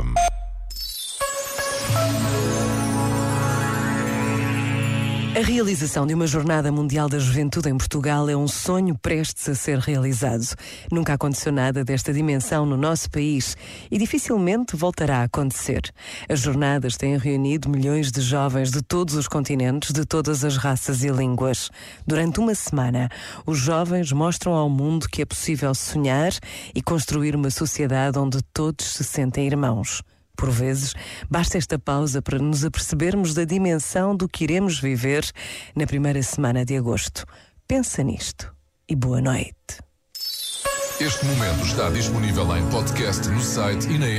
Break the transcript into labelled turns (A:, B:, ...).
A: FM.
B: A realização de uma Jornada Mundial da Juventude em Portugal é um sonho prestes a ser realizado. Nunca aconteceu nada desta dimensão no nosso país e dificilmente voltará a acontecer. As jornadas têm reunido milhões de jovens de todos os continentes, de todas as raças e línguas. Durante uma semana, os jovens mostram ao mundo que é possível sonhar e construir uma sociedade onde todos se sentem irmãos. Por vezes, basta esta pausa para nos apercebermos da dimensão do que iremos viver na primeira semana de agosto. Pensa nisto e boa noite.
A: Este momento está disponível em podcast no site e na app.